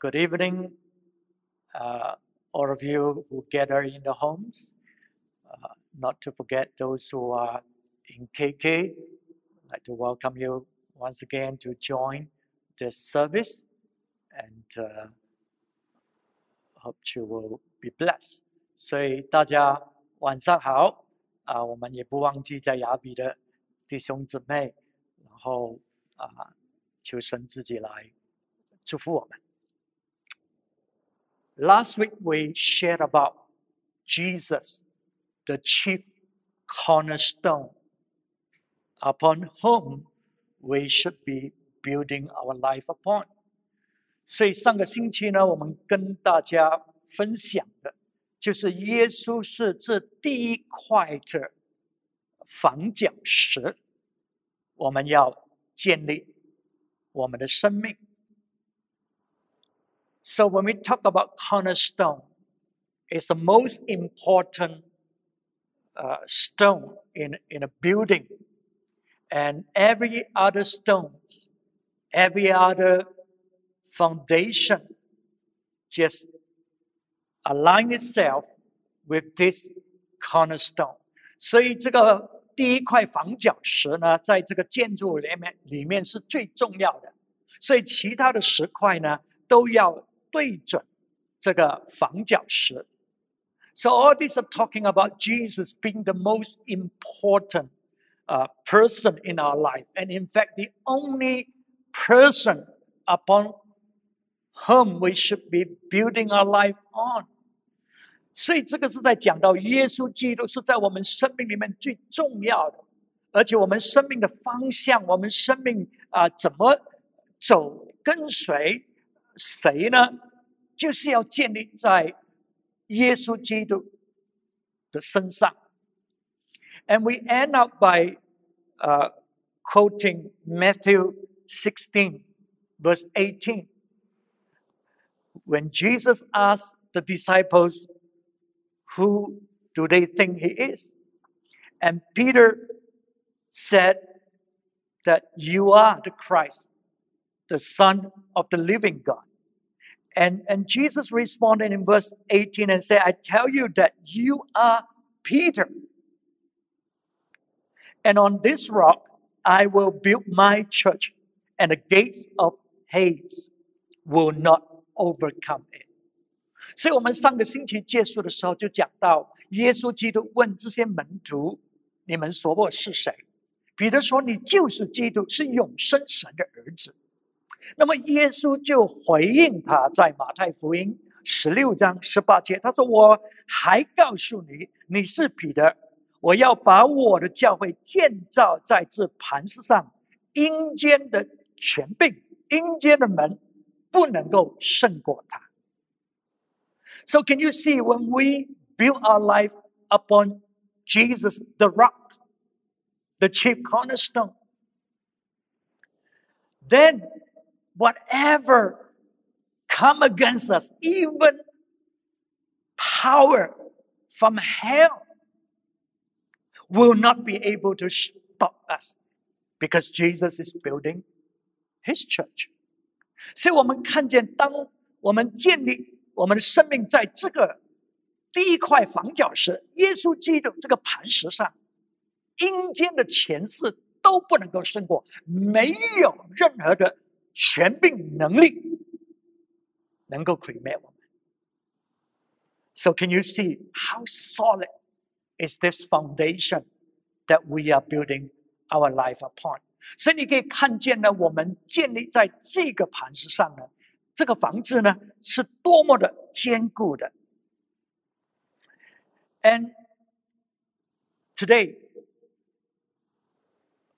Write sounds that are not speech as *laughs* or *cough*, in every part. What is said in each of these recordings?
Good evening, uh, all of you who gather in the homes. Uh, not to forget those who are in KK. I'd like to welcome you once again to join this service and uh, hope you will be blessed. 所以大家晚上好啊！我们也不忘记在雅比的弟兄姊妹，然后啊，求神自己来祝福我们。 Last week we shared about Jesus, the chief cornerstone, upon whom we should be building our life upon. 所以上个星期呢，我们跟大家分享的，就是耶稣是这第一块的房角石，我们要建立我们的生命。 So when we talk about cornerstone, it's the most important uh, stone in, in a building. And every other stones, every other foundation just align itself with this cornerstone. 所以这个第一块房角石呢，在这个建筑里面里面是最重要的，所以其他的石块呢都要 对准这个房角石。So all these are talking about Jesus being the most important uh, person in our life, and in fact, the only person upon whom we should be building our life on. 所以这个是在讲到耶稣基督是在我们生命里面最重要的，而且我们生命的方向，我们生命啊、呃、怎么走，跟随 谁呢？就是要建立在耶稣基督的身上。And we end up by uh, quoting Matthew 16, verse 18. When Jesus asked the disciples, Who do they think he is? And Peter said that you are the Christ, the Son of the living God. And, and Jesus responded in verse 18 and said, I tell you that you are Peter. And on this rock I will build my church, and the gates of Hades will not overcome it. 所以，我们上个星期结束的时候就讲到，耶稣基督问这些门徒：“你们说我是谁？”彼得说：“你就是基督，是永生神的儿子。” 那么耶稣就回应他，在马太福音十六章十八节，他说：“我还告诉你，你是彼得，我要把我的教会建造在这磐石上，阴间的权柄、阴间的门不能够胜过他。” So can you see when we build our life upon Jesus, the rock, the chief cornerstone, then whatever come against us, even power from hell, will not be able to stop us because Jesus is building his church. 所以我们看见，当我们建立我们的生命在这个第一块房角石——耶稣基督这个磐石上，阴间的权势都不能够胜过，没有任何的 权柄能力能够毁灭我们。So can you see how solid is this foundation that we are building our life upon？所以你可以看见呢，我们建立在这个磐石上呢。这个房子呢是多么的坚固的。And today,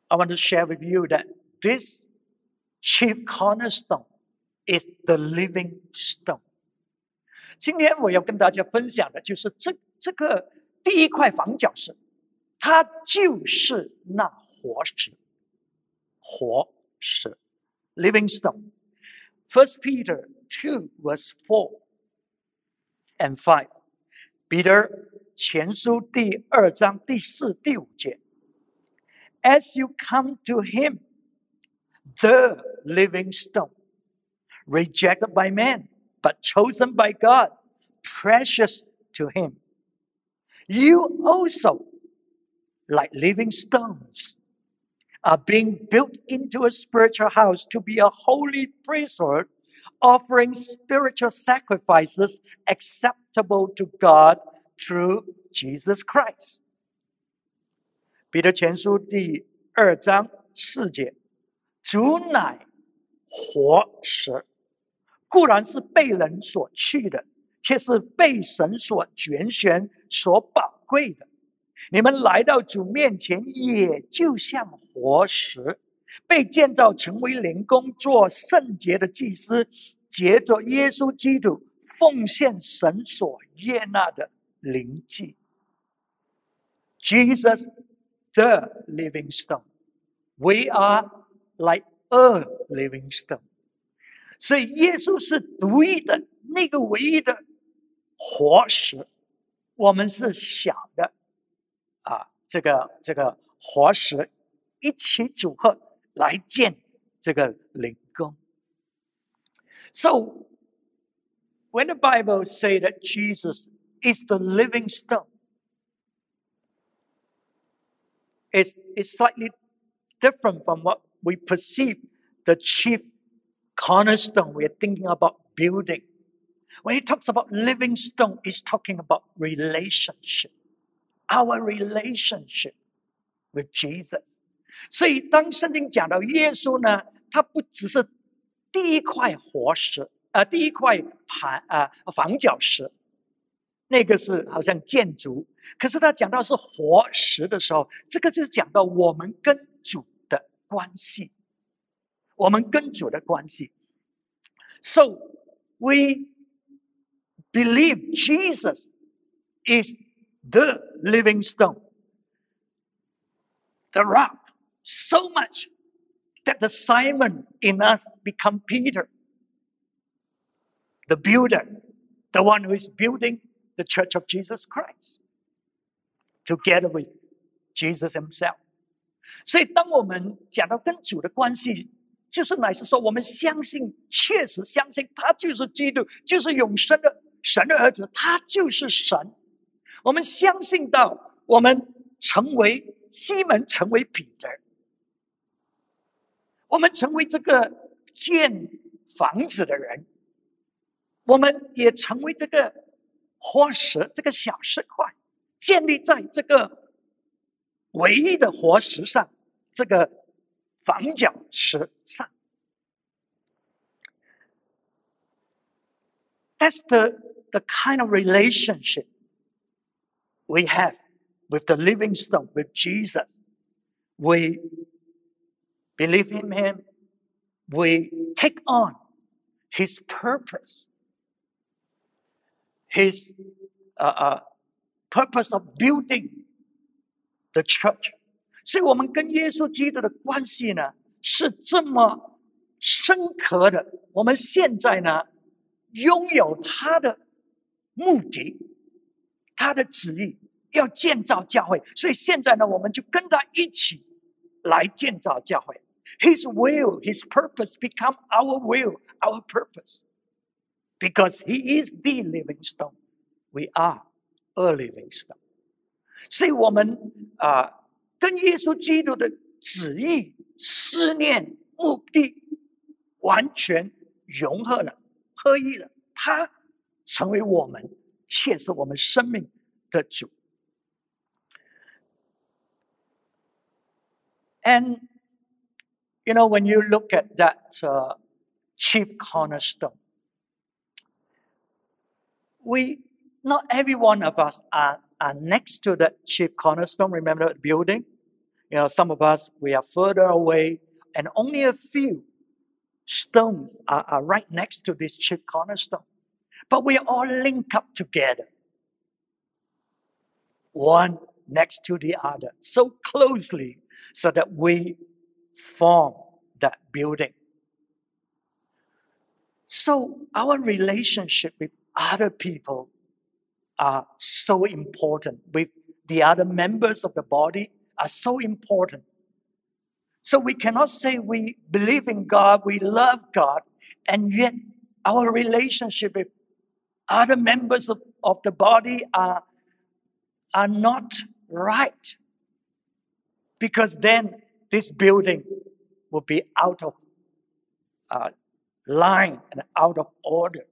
I want to share with you that this chief cornerstone is the living stone. 今天我要跟大家分享的就是这这个第一块房角石，它就是那活石，活石，living stone。First Peter 2, verse 4 and 5. Peter 前书第二章第四、第五节。As you come to him, the living stone, rejected by men, but chosen by God, precious to Him. You also, like living stones, are being built into a spiritual house to be a holy priesthood, offering spiritual sacrifices acceptable to God through Jesus Christ. 彼得前书第二章四节， 主乃活石，固然是被人所去的，却是被神所拣选、所宝贵的。你们来到主面前，也就像活石，被建造成为灵工，做圣洁的祭司，借着耶稣基督奉献神所悦纳的灵祭。Jesus, the living stone. We are like a living stone. 所以耶稣是独一的那个唯一的活石，我们是小的啊，这个这个活石一起组合来建这个灵宫。So when the Bible say that Jesus is the living stone, it's, it's slightly different from what we perceive the chief cornerstone. We're thinking about building. When he talks about living stone, he's talking about relationship, our relationship with Jesus. 所以，当圣经讲到耶稣呢，他不只是第一块活石，呃，第一块盘啊、呃、房角石，那个是好像建筑。可是他讲到是活石的时候，这个就是讲到我们跟主的 关系，我们跟主的关系。So we believe Jesus is the living stone, the rock, so much that the Simon in us become Peter, the builder, the one who is building the church of Jesus Christ, together with Jesus himself. 所以，当我们讲到跟主的关系，就是乃是说，我们相信，确实相信他就是基督，就是永生的神的儿子，他就是神。我们相信到，我们成为西门，成为彼得，我们成为这个建房子的人，我们也成为这个花石，这个小石块，建立在这个唯一的活石上，这个房角石上。That's the the kind of relationship we have with the living stone, with Jesus. We believe in Him, we take on His purpose, His uh, uh, purpose of building the church. 所以，我们跟耶稣基督的关系呢，是这么深刻的。我们现在呢，拥有他的目的，他的旨意要建造教会，所以现在呢，我们就跟他一起来建造教会。His will, His purpose become our will, our purpose, because He is the living stone. We are a living stone. 所以我们啊，跟耶稣基督的旨意、思念、目的完全融合了、合一了。他成为我们，切是我们生命的主。And you know, when you look at that uh, chief cornerstone, we not every one of us are, are next to the chief cornerstone. Remember the building? You know, some of us we are further away, and only a few stones are, are right next to this chief cornerstone. But we are all link up together, one next to the other, so closely so that we form that building. So our relationship with other people are so important, with the other members of the body are so important. So we cannot say we believe in God, we love God, and yet our relationship with other members of, of the body are, are not right. Because then this building will be out of uh, line and out of order.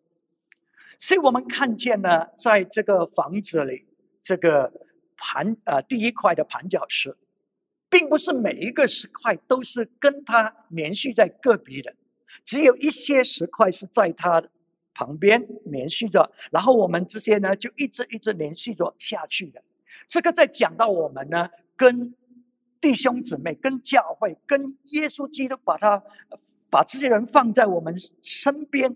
所以我们看见呢，在这个房子里，这个盘呃第一块的盘脚石，并不是每一个石块都是跟它连续在个别的，只有一些石块是在它旁边连续着，然后我们这些呢就一直一直连续着下去的。这个在讲到我们呢，跟弟兄姊妹、跟教会、跟耶稣基督，把他把这些人放在我们身边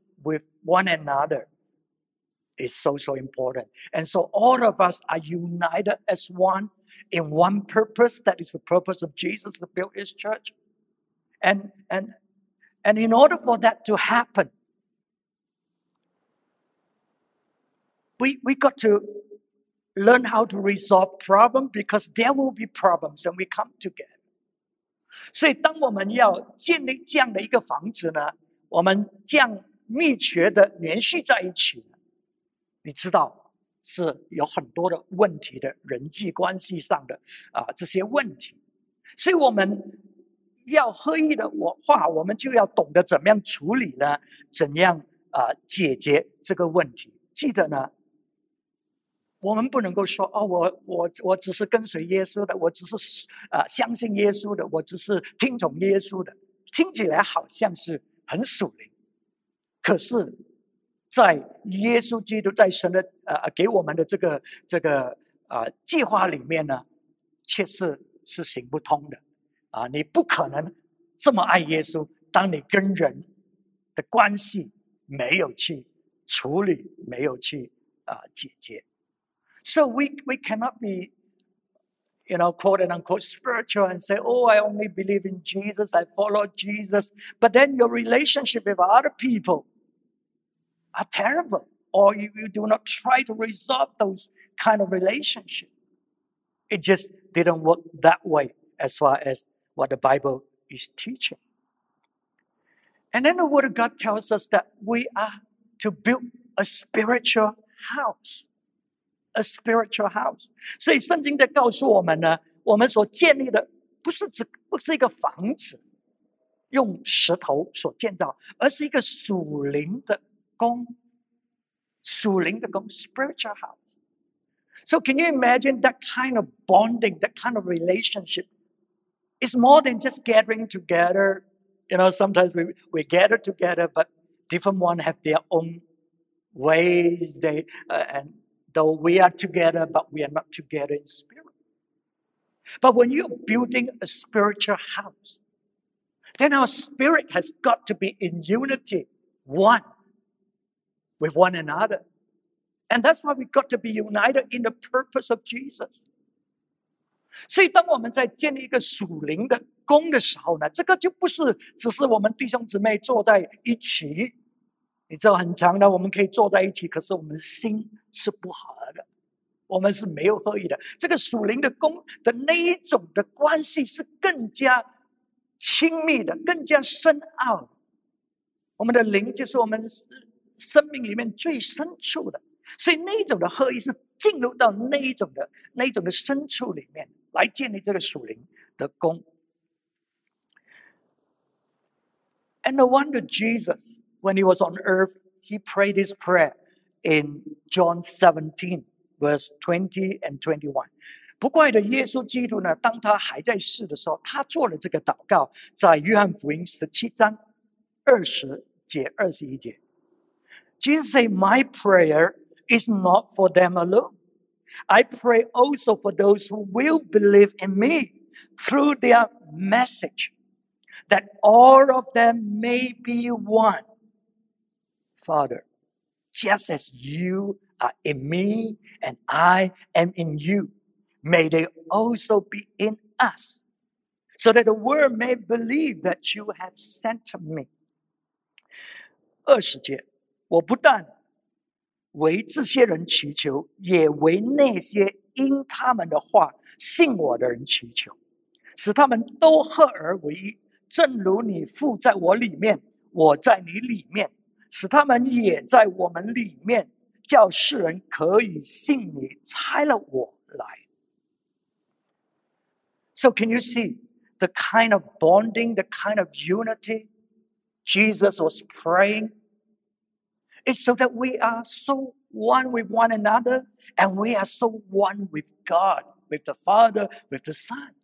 with one another is so, so important. And so all of us are united as one in one purpose. That is the purpose of Jesus to build his church. And, and, and in order for that to happen, we, we got to learn how to resolve problems because there will be problems when we come together. 所以，当我们要建立这样的一个房子呢，我们这样 密切的连续在一起，你知道是有很多的问题的人际关系上的啊这些问题，所以我们要合一的我话，我们就要懂得怎么样处理呢？怎样啊解决这个问题？记得呢。我们不能够说哦，我我我只是跟随耶稣的，我只是啊相信耶稣的，我只是听从耶稣的，听起来好像是很属灵，可是，在耶稣基督在神的呃给我们的这个这个啊计划里面呢，却是是行不通的啊！你不可能这么爱耶稣，当你跟人的关系没有去处理，没有去啊解决。So we, we cannot be, you know, quote unquote spiritual and say, oh, I only believe in Jesus, I follow Jesus. But then your relationship with other people are terrible. Or you, you do not try to resolve those kind of relationship. It just didn't work that way as far as what the Bible is teaching. And then the Word of God tells us that we are to build a spiritual house a spiritual house。所以圣经在告诉我们呢，我们所建立的不是只不是一个房子，用石头所建造，而是一个属灵的宫，属灵的宫 spiritual house。So can you imagine that kind of bonding, that kind of relationship? It's more than just gathering together. You know, sometimes we, we gather together, but different ones have their own ways. They uh, and though we are together, but we are not together in spirit. But when you're building a spiritual house, then our spirit has got to be in unity, one with one another. And that's why we've got to be united in the purpose of Jesus. 所以，当我们在建立一个属灵的宫的时候呢，这个就不是只是我们弟兄姊妹坐在一起， 你知道很长的，我们可以坐在一起，可是我们心是不合的，我们是没有合一的。这个属灵的宫的那一种的关系是更加亲密的，更加深奥。我们的灵就是我们生命里面最深处的，所以那一种的合一是进入到那一种的那一种的深处里面来建立这个属灵的功。And no wonder Jesus. when he was on earth, he prayed this prayer in John 17, verse 20 and 21. 不怪的耶稣基督呢，当他还在世的时候，他做了这个祷告，在约翰福音十七章二十节、二十一节。Jesus said, "My prayer is not for them alone. I pray also for those who will believe in me through their message, that all of them may be one." Father, just as you are in me and I am in you, may they also be in us, so that the world may believe that you have sent me. 二十节，我不但为这些人祈求，也为那些因他们的话信我的人祈求，使他们都合而为一，正如你父在我里面，我在你里面， 使他们也在我们里面，叫世人可以信你差了我来。So can you see the kind of bonding, the kind of unity Jesus was praying? It's so that we are so one with one another and we are so one with God, with the Father, with the Son.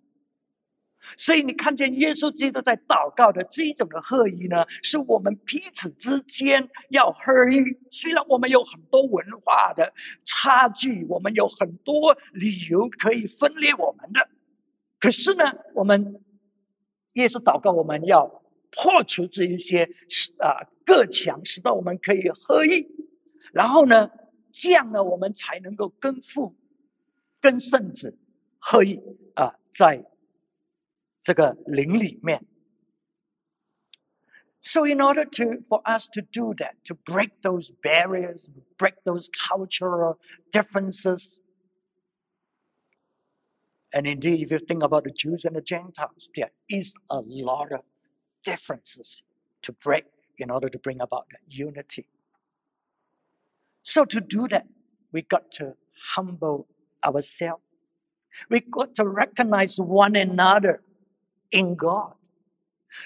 所以你看见耶稣基督在祷告的这一种的合一呢，是我们彼此之间要合一。虽然我们有很多文化的差距，我们有很多理由可以分裂我们的，可是呢，我们耶稣祷告，我们要破除这一些啊各强，使到我们可以合一。然后呢，这样呢，我们才能够跟父、跟圣子合一啊，在。这个灵里面。So, in order to for us to do that, to break those barriers, break those cultural differences, and indeed, if you think about the Jews and the Gentiles, there is a lot of differences to break in order to bring about that unity. So, to do that, we got to humble ourselves. We got to recognize one another in God，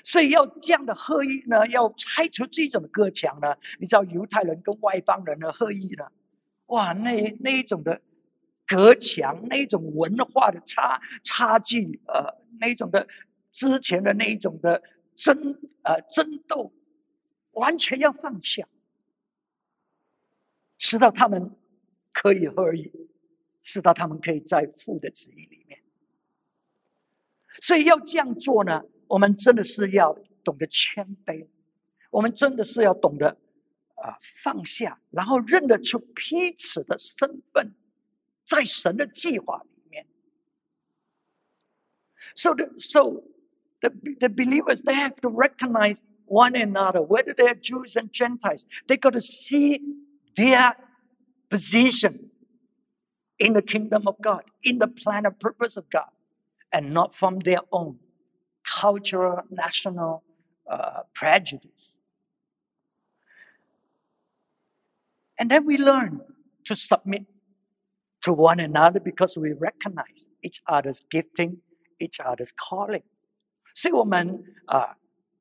所以要这样的合一呢，要拆除这种隔墙呢。你知道犹太人跟外邦人的合一呢？哇，那那一种的隔墙，那一种文化的差差距，呃，那一种的之前的那一种的争呃争斗，完全要放下，使到他们可以合一，使到他们可以在父的旨意里面。所以要这样做呢，我们真的是要懂得谦卑，我们真的是要懂得啊放下，然后认得出彼此的身份，在神的计划里面。So the so the the believers they have to recognize one another, whether they're Jews and Gentiles. They got to see their position in the kingdom of God, in the plan and purpose of God and not from their own cultural, national uh, prejudice. And then we learn to submit to one another because we recognize each other's gifting, each other's calling. 所以我们啊，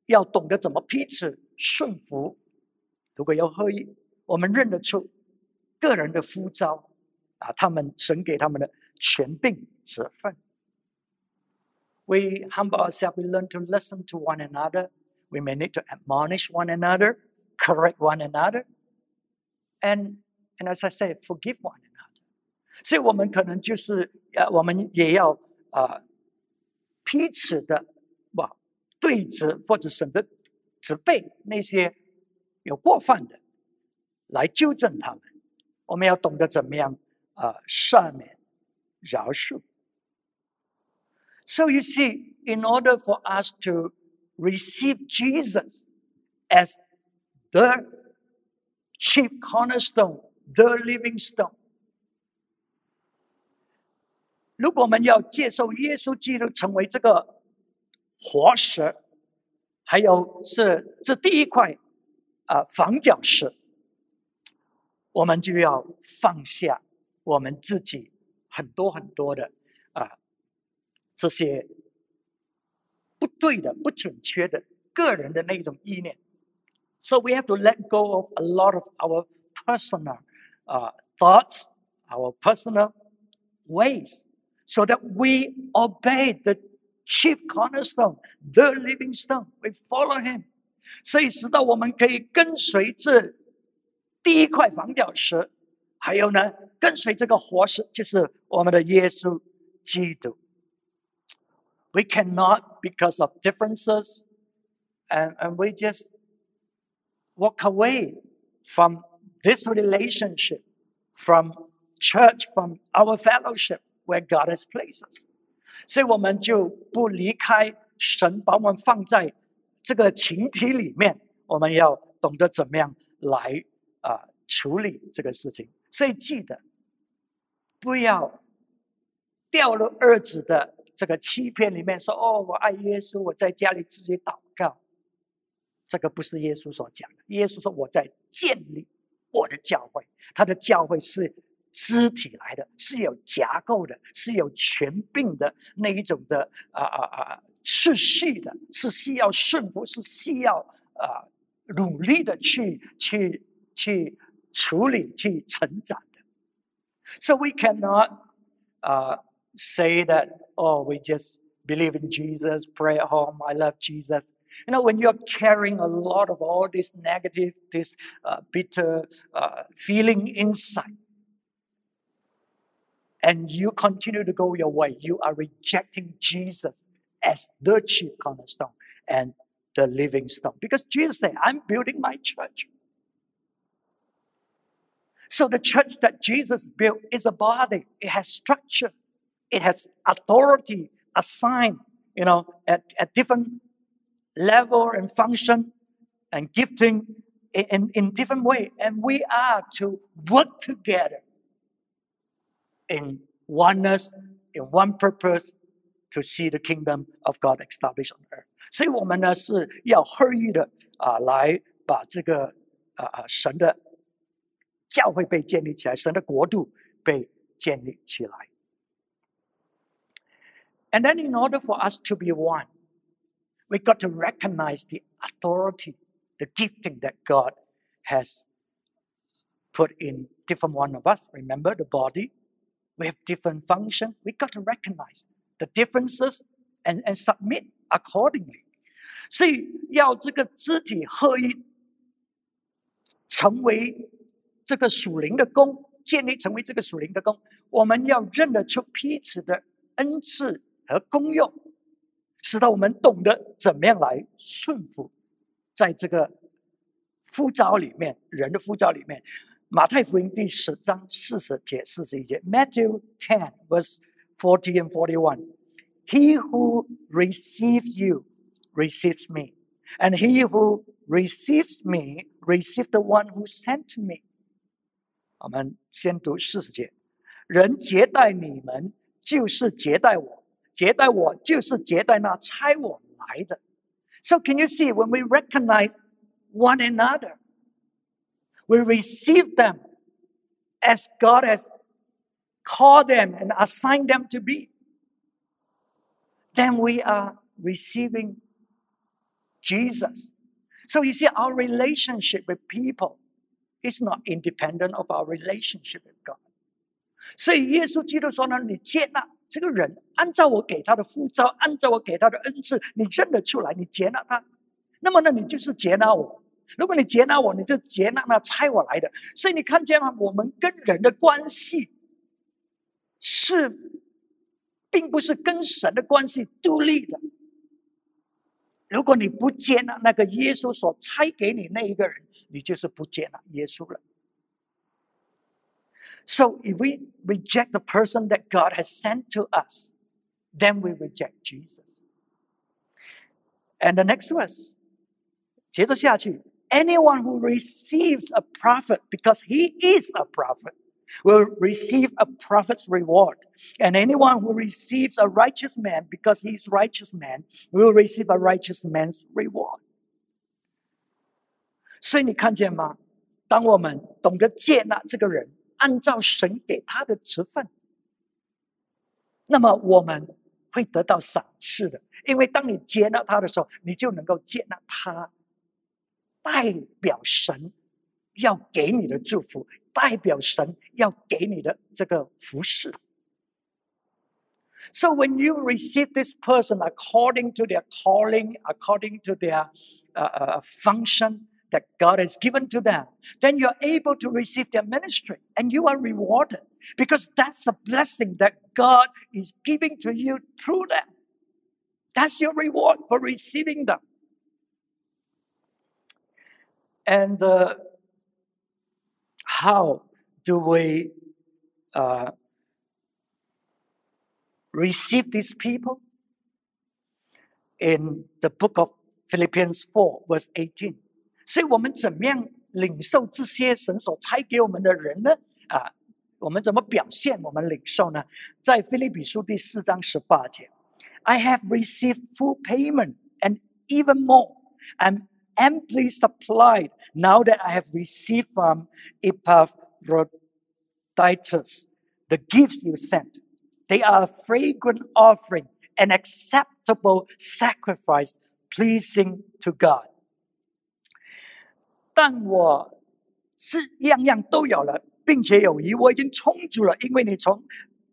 要懂得怎么彼此顺服。如果要合一，我们认得出个人的呼召啊，他们神给他们的权柄责分。 we humble ourselves, we learn to listen to one another. We may need to admonish one another, correct one another, and and as I say, forgive one another. 所以我们可能就是呃，我们也要啊彼此的不对峙，或者省得责备那些有过犯的，来纠正他们。我们要懂得怎么样啊赦免、饶恕。 so you see, in order for us to receive Jesus as the chief cornerstone, the living stone, 如果我们要接受耶稣基督成为这个活石，还有是这第一块啊房角石，我们就要放下我们自己很多很多的啊 这些不对的、不准确的个人的那种意念。So we have to let go of a lot of our personal uh, thoughts, our personal ways, so that we obey the chief cornerstone, the living stone. We follow him. 所以使到我们可以跟随这第一块房角石，还有呢，跟随这个活石，就是我们的耶稣基督。we cannot, because of differences, and, and we just walk away from this relationship, from church, from our fellowship where God has placed us. 所以我们就不离开神把我们放在这个群体里面，我们要懂得怎么样来啊处理这个事情。所以记得不要掉入二子的 这个欺骗里面，说哦，我爱耶稣，我在家里自己祷告。这个不是耶稣所讲的。耶稣说我在建立我的教会，他的教会是肢体来的，是有架构的，是有权柄的那一种的啊啊啊秩序的，是需要顺服，是需要啊努力的去去去处理、去成长的。So we cannot uh, say that, oh, we just believe in Jesus, pray at home, I love Jesus. You know, when you're carrying a lot of all this negative, this uh, bitter uh, feeling inside, and you continue to go your way, you are rejecting Jesus as the chief cornerstone and the living stone. Because Jesus said, I'm building my church. So the church that Jesus built is a body. It has structure. It has authority assigned, you know, at, at different level and function and gifting in, in different way. And we are to work together in oneness, in one purpose, to see the kingdom of God established on earth. 所以我们呢是要合一的啊，来把这个啊啊神的教会被建立起来，神的国度被建立起来。 and then, in order for us to be one, we got to recognize the authority, the gifting that God has put in different one of us. Remember the body? We have different function. We got to recognize the differences and, and submit accordingly. 所以要这个肢体合一，成为这个属灵的宫，建立成为这个属灵的宫，我们要认得出彼此的恩赐和功用。使到我们懂得怎么样来顺服，在这个呼召里面，人的呼召里面，马太福音第十章四十节、四十一节，Matthew ten verse forty and forty one。He who receives you receives me, and he who receives me receives the one who sent me。我们先读四十节，人接待你们，就是接待我。接待我就是接待那差我来的。So can you see when we recognize one another, we receive them as God has called them and assigned them to be. Then we are receiving Jesus. So you see, our relationship with people is not independent of our relationship with God. 所以耶稣基督说呢，你接纳 这个人按照我给他的呼召，按照我给他的恩赐，你认得出来，你接纳他，那么呢，你就是接纳我。如果你接纳我，你就接纳那差我来的。所以你看见吗？我们跟人的关系是，并不是跟神的关系独立的。如果你不接纳那个耶稣所差给你那一个人，你就是不接纳耶稣了。So if we reject the person that God has sent to us, then we reject Jesus. And the next verse, 接着下去, anyone who receives a prophet because he is a prophet will receive a prophet's reward. And anyone who receives a righteous man because he is righteous man will receive a righteous man's reward. 所以你看见吗？当我们懂得接纳这个人， 按照神给他的职分，那么我们会得到赏赐的。因为当你接纳他的时候，你就能够接纳他，代表神要给你的祝福，代表神要给你的这个服饰。So when you receive this person according to their calling, according to their uh, uh, function, that God has given to them, then you're able to receive their ministry and you are rewarded because that's the blessing that God is giving to you through them. That's your reward for receiving them. And uh, how do we uh, receive these people? In the book of Philippians 4, verse 18. 所以我们怎么样领受这些神所差给我们的人呢？啊，我们怎么表现我们领受呢？在腓立比书第四章十八节，I have received full payment and even more. I'm amply supplied now that I have received from Epaphroditus the gifts you sent. They are a fragrant offering, an acceptable sacrifice, pleasing to God. 但我是样样都有了，并且有余，我已经充足了，因为你从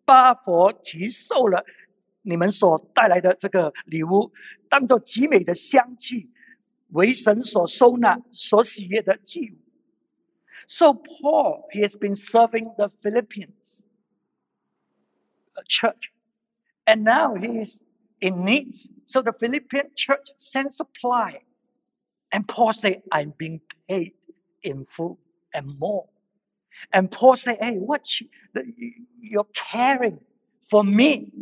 巴佛提受了你们所带来的这个礼物，当做极美的香气，为神所收纳、所喜悦的祭物。So Paul, he has been serving the Philippians church, and now he is in need. So the Philippian church sends supply, and Paul said, I'm being paid in full and more. And Paul said, Hey, what you're caring for me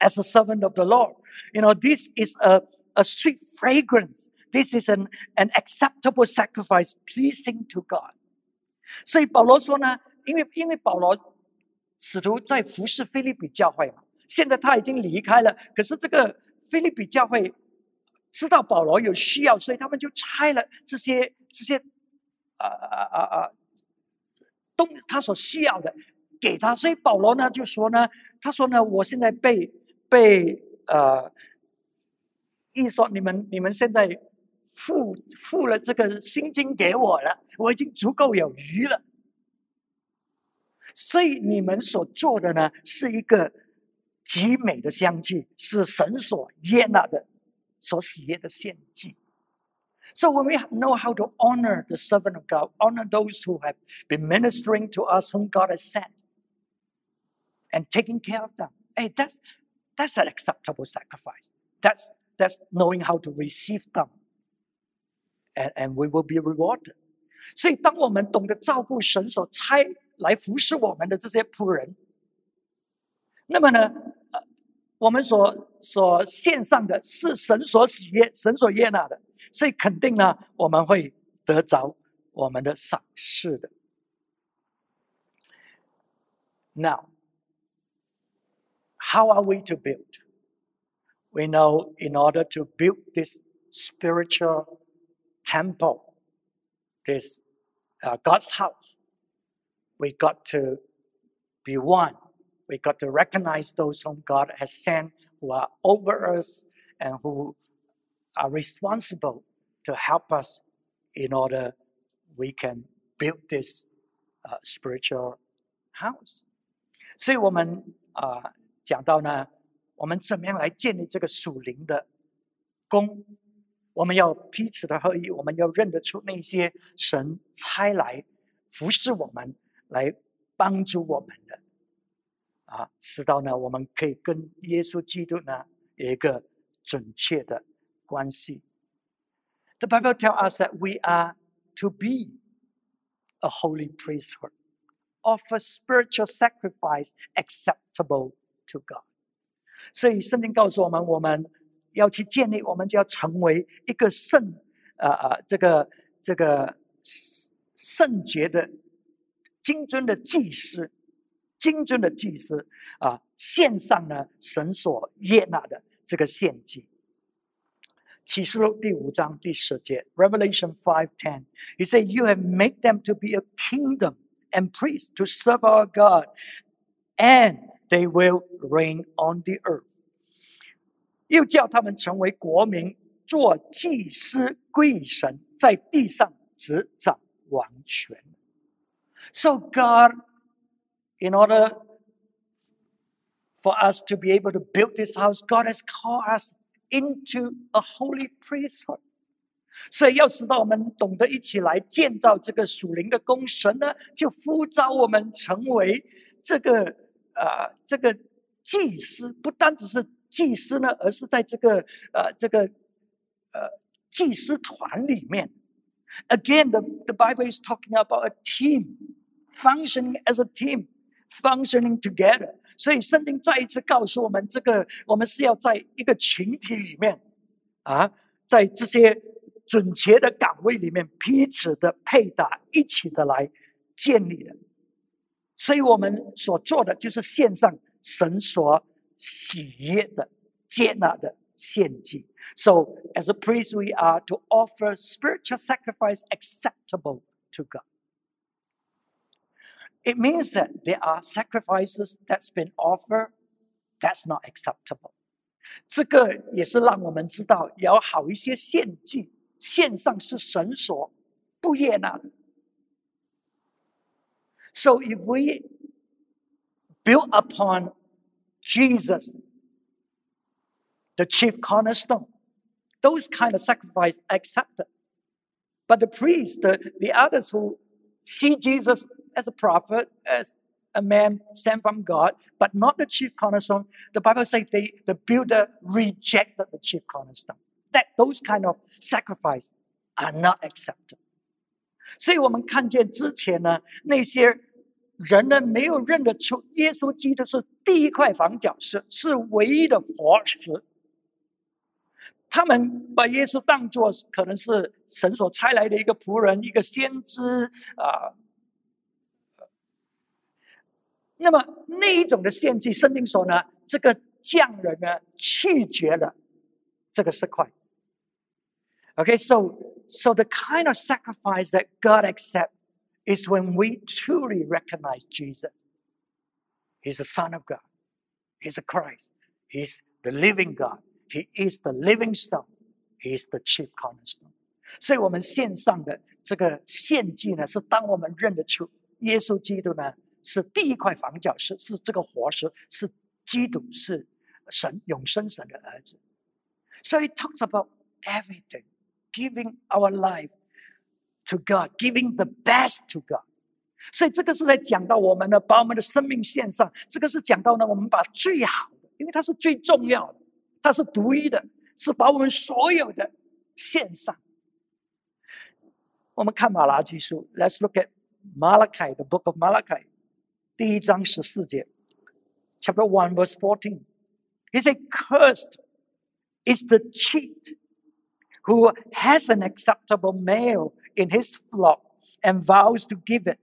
as a servant of the Lord. You know, this is a, a sweet fragrance. This is an, an acceptable sacrifice pleasing to God. So, Paul 所以保罗说呢，因为因为保罗使徒在服侍腓立比教会嘛，现在他已经离开了，可是这个腓立比教会知道保罗有需要，所以他们就拆了这些这些啊啊啊啊东他所需要的给他，所以保罗呢就说呢，他说呢，我现在被被呃，一说你们你们现在。付付了这个薪金给我了，我已经足够有余了。所以你们所做的呢，是一个极美的香气，是神所悦纳的、所喜悦的献祭。So when we know how to honor the servant of God, honor those who have been ministering to us, whom God has sent, and taking care of them, hey, that's that's an acceptable sacrifice. That's that's knowing how to receive them and and we will be rewarded。所以，当我们懂得照顾神所差来服侍我们的这些仆人，那么呢，呃， 我们所所献上的是神所喜悦、神所悦纳的，所以肯定呢，我们会得着我们的赏赐的。Now, how are we to build? We know in order to build this spiritual temple, this uh, God's house, we got to be one. We got to recognize those whom God has sent who are over us and who are responsible to help us in order we can build this uh, spiritual house. 所以我们啊、呃、讲到呢，我们怎么样来建立这个属灵的宫我们要彼此的合一，我们要认得出那些神差来服侍我们、来帮助我们的 啊，使到呢，我们可以跟耶稣基督呢有一个准确的关系。The Bible tell us that we are to be a holy priesthood, offer spiritual sacrifice acceptable to God。所以圣经告诉我们，我们。要去建立，我们就要成为一个圣，呃呃，这个这个圣洁的、精尊的祭司，精尊的祭司啊，献上呢神所悦纳的这个献祭。启示录第五章第十节，Revelation five ten，he said, "You have made them to be a kingdom and priests to serve our God, and they will reign on the earth." 又叫他们成为国民，做祭司归神，在地上执掌王权。So God, in order for us to be able to build this house, God has called us into a holy priesthood. 所以要使到我们懂得一起来建造这个属灵的功，神呢就呼召我们成为这个呃这个祭司，不单只是。祭司呢，而是在这个呃这个呃祭司团里面， Again, the, the Bible is talking about a team, functioning as a team, functioning together. 所以圣经再一次告诉我们，这个我们是要在一个群体里面啊，在这些准确的岗位里面彼此的配搭，一起的来建立的。所以我们所做的就是献上神所喜悦的、接纳的献祭。So, as a priest, we are to offer spiritual sacrifice acceptable to God. It means that there are sacrifices that's been offered that's not acceptable. 这个也是让我们知道，有好一些献祭献上是神所不悦纳的。So if we build upon Jesus, the chief cornerstone, those kind of sacrifice accepted. But the priests, the, the others who see Jesus as a prophet, as a man sent from God, but not the chief cornerstone, the Bible says they, the builder rejected the chief cornerstone. That those kind of sacrifice are not accepted. 所以我们看见之前呢，那些人呢没有认得出耶稣基督是第一块房角石，是唯一的活石。他们把耶稣当作可能是神所差来的一个仆人，一个先知啊。 那么那一种的献祭，圣经说呢，这个匠人呢拒绝了这个石块。Okay, so so the kind of sacrifice that God accepts is when we truly recognize Jesus. He's the Son of God. He's the Christ. He's the living God. He is the living stone. He is the chief cornerstone. 所以，我们献上的这个献祭呢，是当我们认得出耶稣基督呢 是第一块房角石，是这个活石，是基督，是神永生神的儿子。So it talks about everything, giving our life to God, giving the best to God. 所以这个是在讲到我们呢，把我们的生命献上。这个是讲到呢，我们把最好的，因为它是最重要的，它是独一的，是把我们所有的献上。我们看马拉基书，Let's look at Malachi, the book of Malachi， 第一章十四节，Chapter one, verse fourteen. He said, "Cursed is the cheat who has an acceptable male in his flock and vows to give it,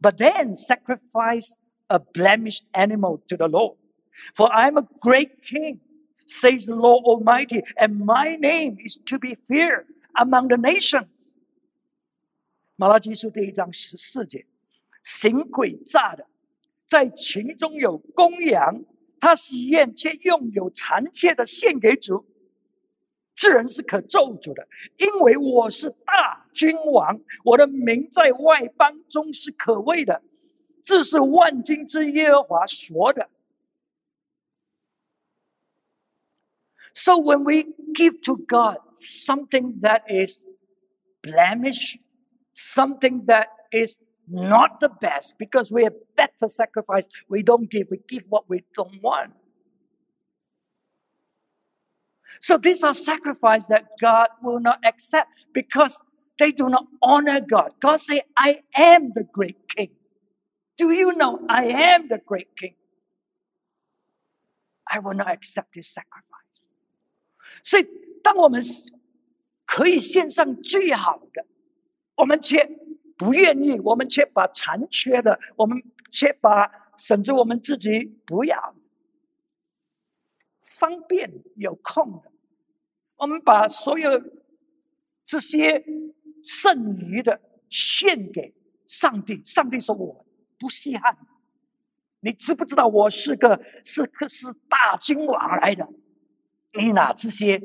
but then sacrifice a blemished animal to the Lord. For I am a great king, says the Lord Almighty, and my name is to be feared among the nations. 马拉基书第一章十四节，行诡诈的， 在群中有公羊，他喜宴却用有残缺的献给主。这人是可咒诅的，因为我是大君王，我的名在外邦中是可畏的。这是万军之耶和华说的。So when we give to God something that is blemish, something that is not the best, because we have better sacrifice, we don't give. We give what we don't want. So these are sacrifices that God will not accept because they do not honor God. God say, I am the great king. Do you know I am the great king? I will not accept this sacrifice. 所以，当我们可以献上最好的，我们却 不愿意，我们却把残缺的，我们却把甚至我们自己不要，方便有空的，我们把所有这些剩余的献给上帝。上帝说：“我不稀罕。”你知不知道我是个是个是大君王来的？你拿这些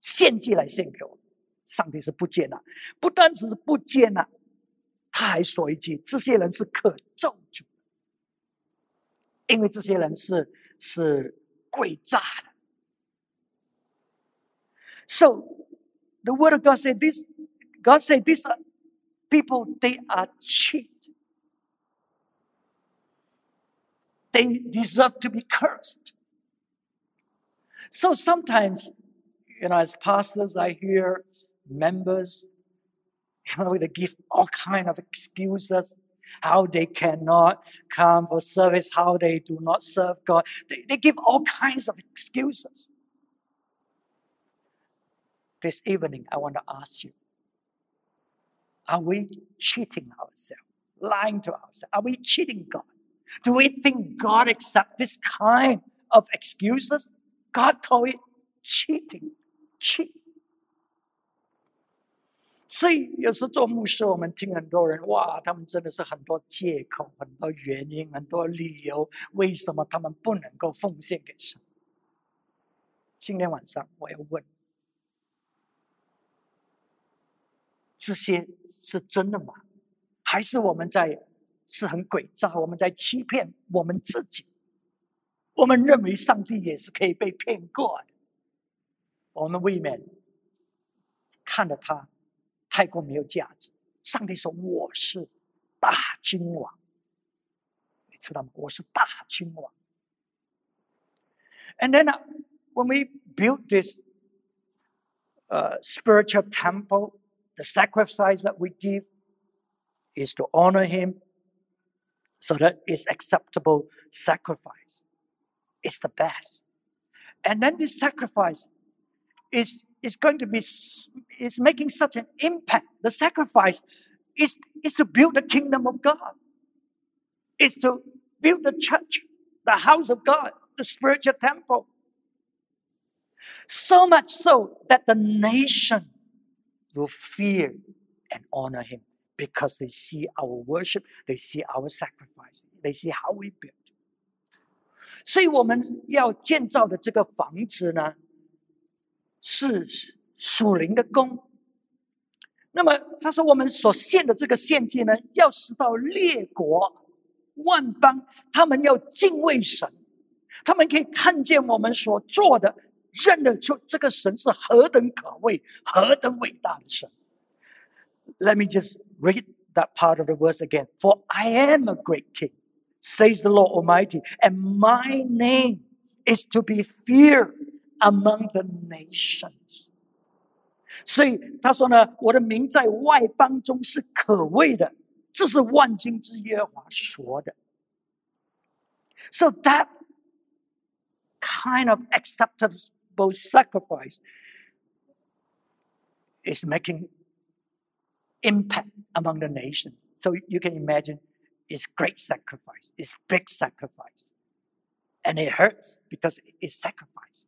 献祭来献给我，上帝是不接纳。不单只是不接纳，他还说一句：“这些人是可咒诅，因为这些人是是诡诈的。” So the word of God said this God said these people they are cheat. They deserve to be cursed. So sometimes, you know, as pastors, I hear members *laughs* Know, they give all kind of excuses how they cannot come for service, how they do not serve God. They, they give all kinds of excuses. This evening, I want to ask you are we cheating ourselves, lying to ourselves? Are we cheating God? Do we think God accepts this kind of excuses? God call it cheating, cheat. 所以有时做牧师，我们听很多人哇，他们真的是很多借口、很多原因、很多理由，为什么他们不能够奉献给神？今天晚上我要问：这些是真的吗？还是我们在是很诡诈？我们在欺骗我们自己？我们认为上帝也是可以被骗过的？我们未免看着他。太过没有价值。上帝说：“我是大君王，你知道吗？我是大君王。” And then when we build this uh, spiritual temple, the sacrifice that we give is to honor Him, so that it's acceptable sacrifice. It's the best. And then this sacrifice is is going to be is making such an impact. The sacrifice is, is to build the kingdom of God. Is to build the church, the house of God, the spiritual temple. So much so that the nation will fear and honor him because they see our worship, they see our sacrifice, they see how we build. 所以我们要建造的这个房子呢， 是属灵的宫。那么他说，我们所献的这个献祭呢，要使到列国、万邦，他们要敬畏神，他们可以看见我们所做的，认得出这个神是何等可畏、何等伟大的神。Let me just read that part of the verse again. For I am a great king, says the Lord Almighty, and my name is to be feared among the nations. 所以他说呢，我的名在外邦中是可畏的，这是万金之耶和华说的。So that kind of acceptable sacrifice is making impact among the nations. So you can imagine it's great sacrifice, it's big sacrifice. And it hurts because it's sacrifice.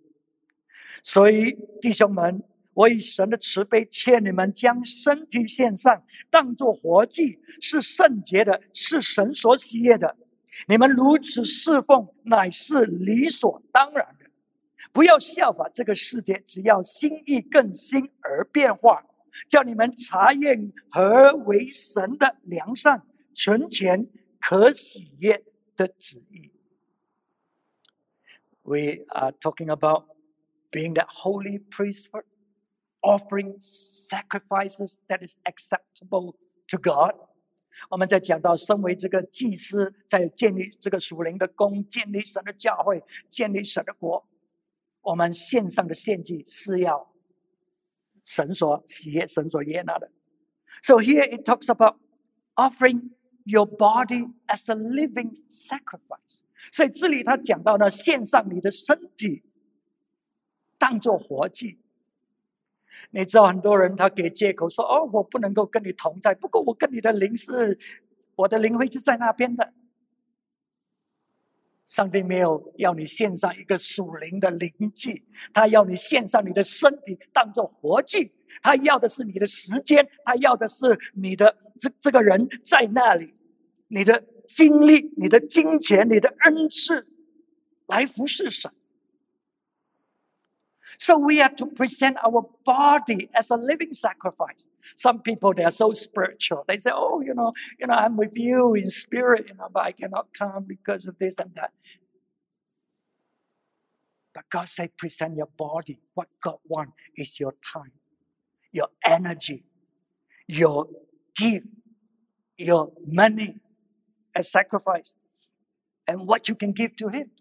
所以，弟兄们，我以神的慈悲，劝你们将身体献上，当作活祭，是圣洁的，是神所喜悦的。你们如此侍奉，乃是理所当然的。不要效法这个世界，只要心意更新而变化，叫你们查验何为神的良善、纯全、可喜悦的旨意。We are talking about. being that holy priesthood, offering sacrifices that is acceptable to God。我们在讲到身为这个祭司，在建立这个属灵的宫，建立神的教会，建立神的国，我们献上的献祭是要神所喜悦、神所悦纳的。So here it talks about offering your body as a living sacrifice。所以这里他讲到呢，献上你的身体 当做活祭。你知道很多人他给借口说：“哦，我不能够跟你同在，不过我跟你的灵是，我的灵会是在那边的。”上帝没有要你献上一个属灵的灵祭，他要你献上你的身体当做活祭，他要的是你的时间，他要的是你的这这个人在那里，你的精力、你的金钱、你的恩赐来服侍神。So we are to present our body as a living sacrifice. Some people they are so spiritual. They say, "Oh, you know, you know, I'm with you in spirit, you know, but I cannot come because of this and that." But God said, present your body. What God wants is your time, your energy, your gift, your money as sacrifice, and what you can give to Him.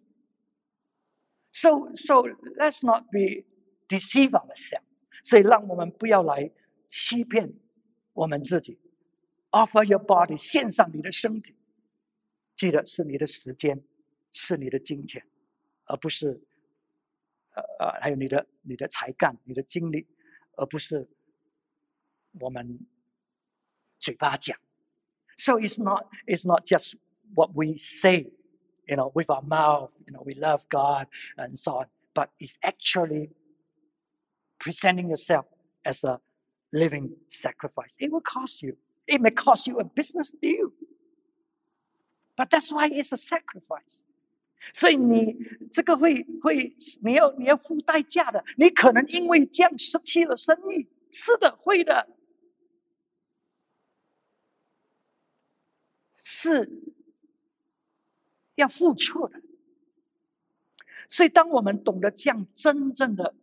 So, so let's not be deceive ourselves. 所以让我们不要来欺骗我们自己。Offer your body，献上你的身体。记得是你的时间，是你的金钱，而不是呃呃，还有你的你的才干、你的精力，而不是我们嘴巴讲。So it's not it's not just what we say you know, with our mouth, you know, we love God and so on. But it's actually presenting yourself as a living sacrifice. It will cost you. It may cost you a business deal. But that's why it's a sacrifice. 所以你这个会会你要你要付代价的，你可能因为这样失去了生意。是的，会的，是 要付出的，所以当我们懂得这样真正的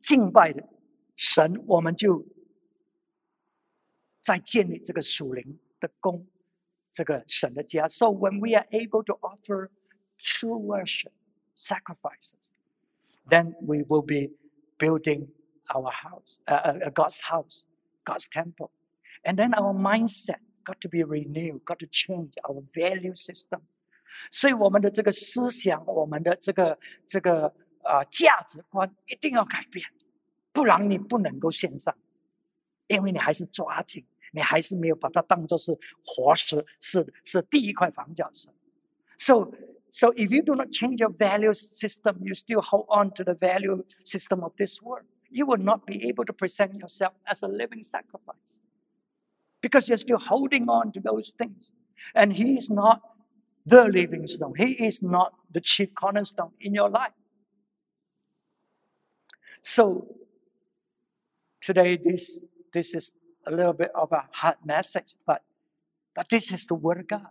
敬拜的神，我们就在建立这个属灵的宫，这个神的家。So when we are able to offer true worship, sacrifices, then we will be building our house, uh, uh, God's house, God's temple, and then our mindset got to be renewed, got to change our value system. 所以我们的这个思想，我们的这个这个呃价值观一定要改变，不然你不能够献上，因为你还是抓紧，你还是没有把它当做是活石，是是第一块房角石。So so if you do not change your value system, you still hold on to the value system of this world. You will not be able to present yourself as a living sacrifice because you're still holding on to those things. And he is not the living stone. He is not the chief cornerstone in your life. So today this this is a little bit of a hard message, but but this is the word of God.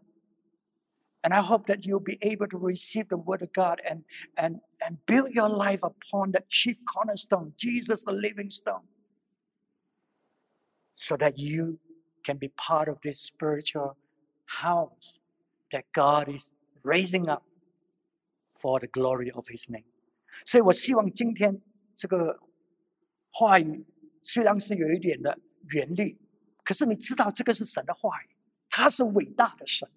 And I hope that you'll be able to receive the word of God and and and build your life upon that chief cornerstone, Jesus the living stone. So that you can be part of this spiritual house that God is raising up for the glory of His name。所以我希望今天这个话语虽然是有一点的原力，可是你知道这个是神的话语，他是伟大的神，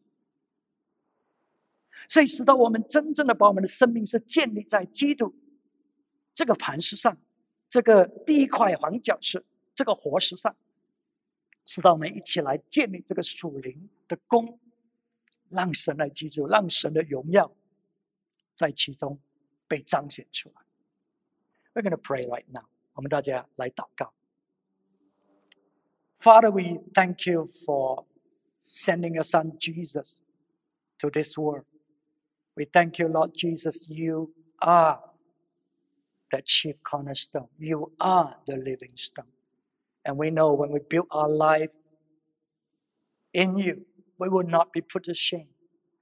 所以使得我们真正的把我们的生命是建立在基督这个磐石上，这个第一块黄角石，这个活石上，使到我们一起来建立这个属灵的功。让神来记住，让神的荣耀在其中被彰显出来。We're going to pray right now. 我们大家来祷告。Father, we thank you for sending your son Jesus to this world. We thank you, Lord Jesus. You are the chief cornerstone. You are the living stone. And we know when we build our life in you, we will not be put to shame.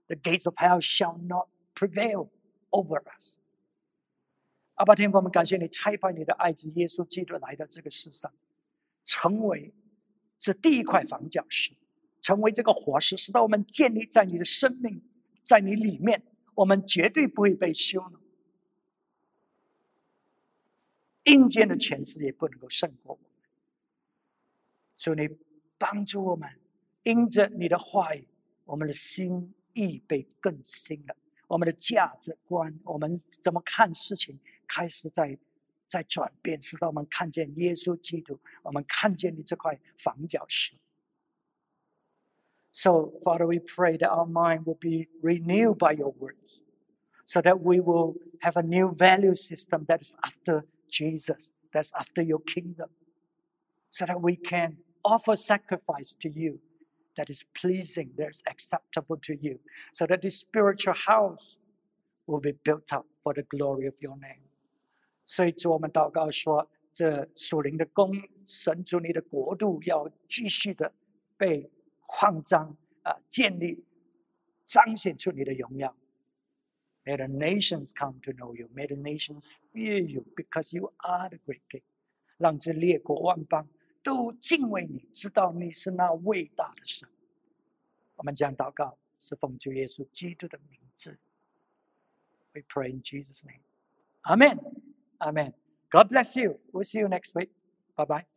The gates of hell shall not prevail over us. 阿爸天父，我们感谢你差派你的爱子耶稣基督来到这个世上，成为这第一块房角石，成为这个活石，使到我们建立在你的生命，在你里面，我们绝对不会被羞辱。阴间的权势也不能够胜过我们。求你帮助我们。因着你的话语，我们的心意被更新了，我们的价值观，我们怎么看事情，开始在 在转变，使到我们看见耶稣基督，我们看见你这块房角石。So, Father, we pray that our mind will be renewed by your words, so that we will have a new value system that is after Jesus, that's after your kingdom, so that we can offer sacrifice to you that is pleasing, that is acceptable to you, so that this spiritual house will be built up for the glory of your name. name。所以主，我们祷告说，这属灵的宫神主你的国度要继续的被扩张啊、呃，建立，彰显出你的荣耀。May the nations come to know you. May the nations fear you because you are the great king. 让这列国万邦。都敬畏你，知道你是那伟大的神。我们讲祷告是奉求耶稣基督的名字。We pray in Jesus' name. Amen. Amen. God bless you. We'll see you next week. Bye bye.